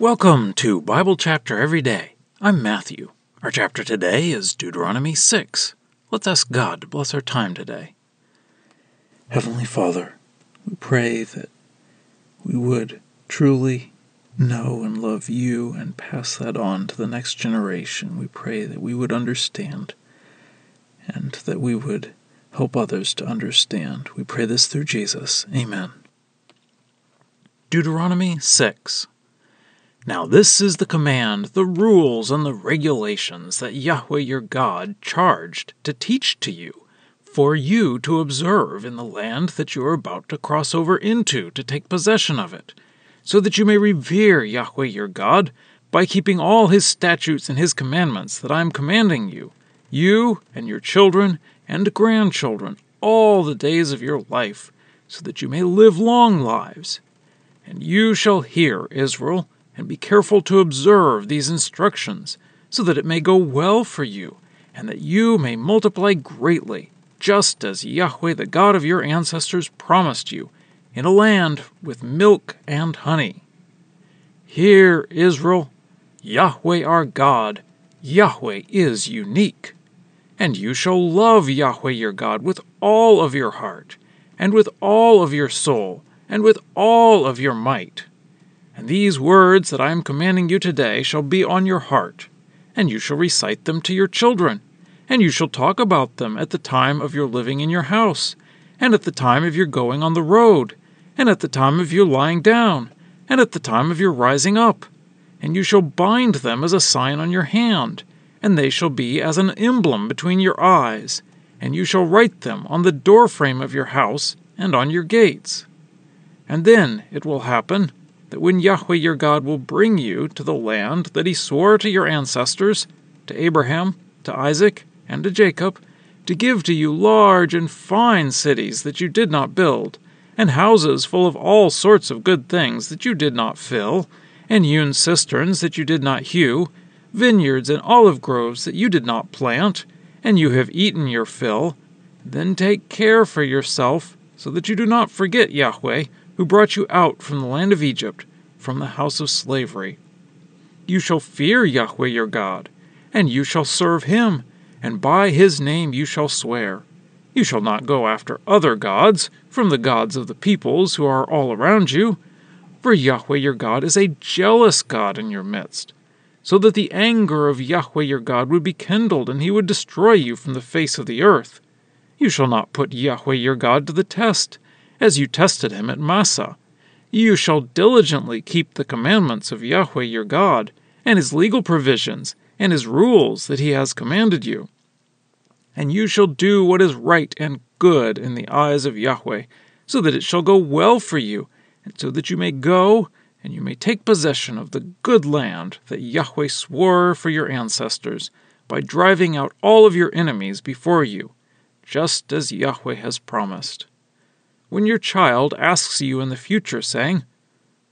Welcome to Bible Chapter Every Day. I'm Matthew. Our chapter today is Deuteronomy 6. Let's ask God to bless our time today. Heavenly Father, we pray that we would truly know and love you and pass that on to the next generation. We pray that we would understand and that we would help others to understand. We pray this through Jesus. Amen. Deuteronomy 6. Now, this is the command, the rules, and the regulations that Yahweh your God charged to teach to you, for you to observe in the land that you are about to cross over into to take possession of it, so that you may revere Yahweh your God by keeping all his statutes and his commandments that I am commanding you, you and your children and grandchildren, all the days of your life, so that you may live long lives. And you shall hear, Israel, and be careful to observe these instructions, so that it may go well for you, and that you may multiply greatly, just as Yahweh the God of your ancestors promised you, in a land with milk and honey. Hear, Israel, Yahweh our God, Yahweh is unique. And you shall love Yahweh your God with all of your heart, and with all of your soul, and with all of your might. And these words that I am commanding you today shall be on your heart, and you shall recite them to your children, and you shall talk about them at the time of your living in your house, and at the time of your going on the road, and at the time of your lying down, and at the time of your rising up. And you shall bind them as a sign on your hand, and they shall be as an emblem between your eyes, and you shall write them on the doorframe of your house and on your gates. And then it will happen that when Yahweh your God will bring you to the land that he swore to your ancestors, to Abraham, to Isaac, and to Jacob, to give to you large and fine cities that you did not build, and houses full of all sorts of good things that you did not fill, and hewn cisterns that you did not hew, vineyards and olive groves that you did not plant, and you have eaten your fill, then take care for yourself, so that you do not forget Yahweh, who brought you out from the land of Egypt, from the house of slavery. You shall fear Yahweh your God, and you shall serve him, and by his name you shall swear. You shall not go after other gods from the gods of the peoples who are all around you, for Yahweh your God is a jealous God in your midst, so that the anger of Yahweh your God would be kindled, and he would destroy you from the face of the earth. You shall not put Yahweh your God to the test as you tested him at Massah. You shall diligently keep the commandments of Yahweh your God, and his legal provisions, and his rules that he has commanded you. And you shall do what is right and good in the eyes of Yahweh, so that it shall go well for you, and so that you may go and you may take possession of the good land that Yahweh swore for your ancestors, by driving out all of your enemies before you, just as Yahweh has promised when your child asks you in the future, saying,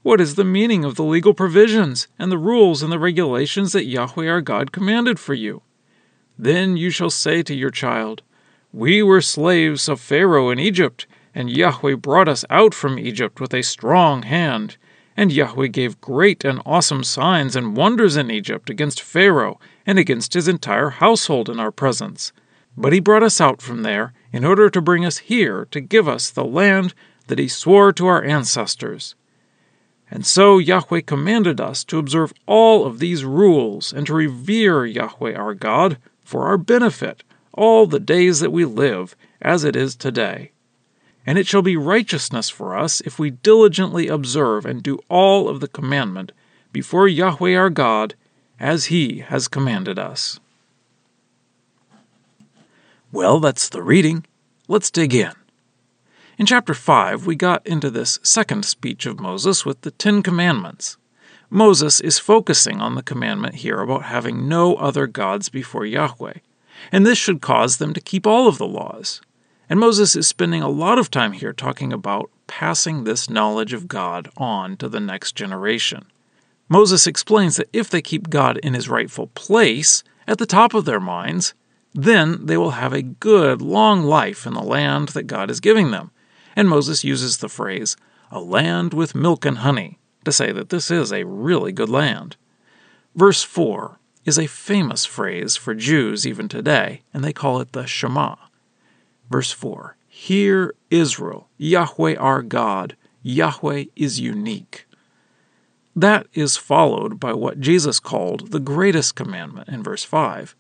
What is the meaning of the legal provisions and the rules and the regulations that Yahweh our God commanded for you? Then you shall say to your child, We were slaves of Pharaoh in Egypt, and Yahweh brought us out from Egypt with a strong hand. And Yahweh gave great and awesome signs and wonders in Egypt against Pharaoh and against his entire household in our presence. But he brought us out from there in order to bring us here to give us the land that he swore to our ancestors. And so Yahweh commanded us to observe all of these rules and to revere Yahweh our God for our benefit all the days that we live, as it is today. And it shall be righteousness for us if we diligently observe and do all of the commandment before Yahweh our God, as he has commanded us. Well, that's the reading. Let's dig in. In chapter 5, we got into this second speech of Moses with the Ten Commandments. Moses is focusing on the commandment here about having no other gods before Yahweh, and this should cause them to keep all of the laws. And Moses is spending a lot of time here talking about passing this knowledge of God on to the next generation. Moses explains that if they keep God in his rightful place, at the top of their minds, then they will have a good, long life in the land that God is giving them. And Moses uses the phrase, a land with milk and honey, to say that this is a really good land. Verse 4 is a famous phrase for Jews even today, and they call it the Shema. Verse 4 Hear, Israel, Yahweh our God, Yahweh is unique. That is followed by what Jesus called the greatest commandment in verse 5.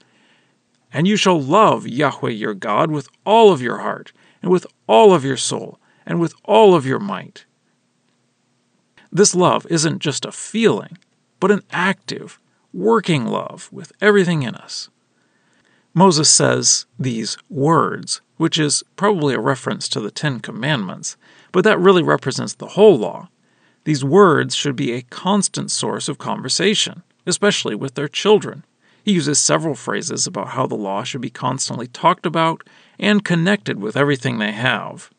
And you shall love Yahweh your God with all of your heart, and with all of your soul, and with all of your might. This love isn't just a feeling, but an active, working love with everything in us. Moses says these words, which is probably a reference to the Ten Commandments, but that really represents the whole law. These words should be a constant source of conversation, especially with their children. He uses several phrases about how the law should be constantly talked about and connected with everything they have.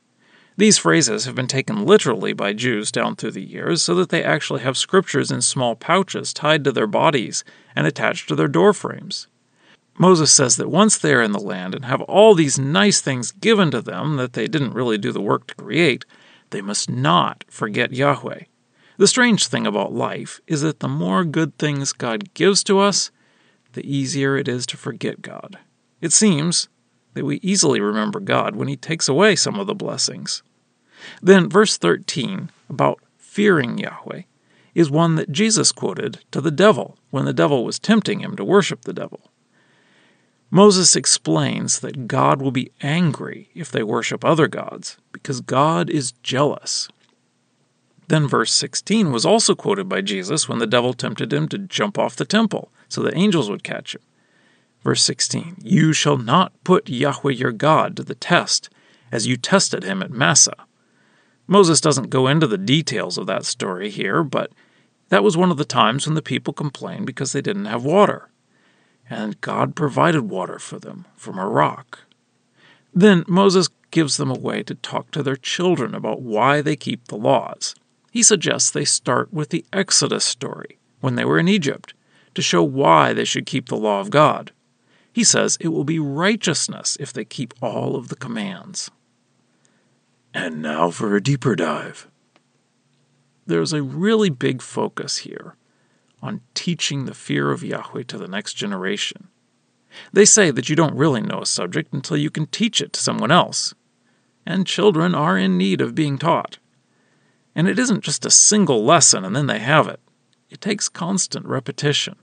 These phrases have been taken literally by Jews down through the years so that they actually have scriptures in small pouches tied to their bodies and attached to their door frames. Moses says that once they are in the land and have all these nice things given to them that they didn't really do the work to create, they must not forget Yahweh. The strange thing about life is that the more good things God gives to us, the easier it is to forget God. It seems that we easily remember God when He takes away some of the blessings. Then, verse 13 about fearing Yahweh is one that Jesus quoted to the devil when the devil was tempting him to worship the devil. Moses explains that God will be angry if they worship other gods because God is jealous. Then, verse 16 was also quoted by Jesus when the devil tempted him to jump off the temple so the angels would catch him. Verse 16 You shall not put Yahweh your God to the test, as you tested him at Massah. Moses doesn't go into the details of that story here, but that was one of the times when the people complained because they didn't have water. And God provided water for them from a rock. Then Moses gives them a way to talk to their children about why they keep the laws. He suggests they start with the Exodus story, when they were in Egypt, to show why they should keep the law of God. He says it will be righteousness if they keep all of the commands. And now for a deeper dive. There's a really big focus here on teaching the fear of Yahweh to the next generation. They say that you don't really know a subject until you can teach it to someone else. And children are in need of being taught. And it isn't just a single lesson and then they have it, it takes constant repetition.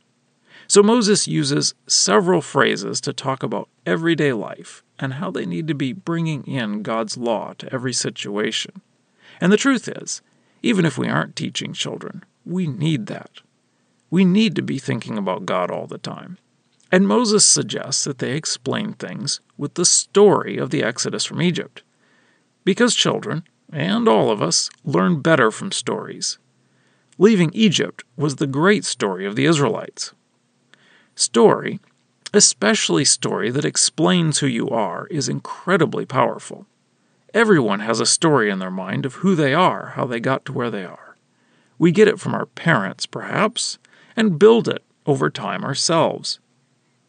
So Moses uses several phrases to talk about everyday life and how they need to be bringing in God's law to every situation. And the truth is, even if we aren't teaching children, we need that. We need to be thinking about God all the time. And Moses suggests that they explain things with the story of the Exodus from Egypt. Because children, and all of us, learn better from stories. Leaving Egypt was the great story of the Israelites. Story, especially story that explains who you are, is incredibly powerful. Everyone has a story in their mind of who they are, how they got to where they are. We get it from our parents, perhaps, and build it over time ourselves.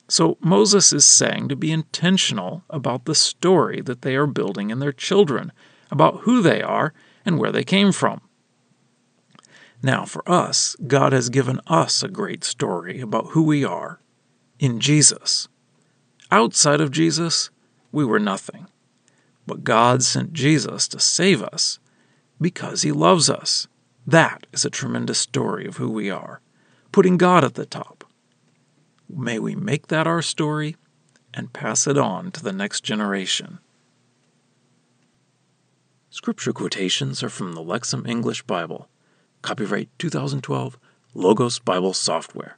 So Moses is saying to be intentional about the story that they are building in their children, about who they are and where they came from. Now, for us, God has given us a great story about who we are in Jesus. Outside of Jesus, we were nothing. But God sent Jesus to save us because He loves us. That is a tremendous story of who we are, putting God at the top. May we make that our story and pass it on to the next generation. Scripture quotations are from the Lexham English Bible. Copyright 2012, Logos Bible Software.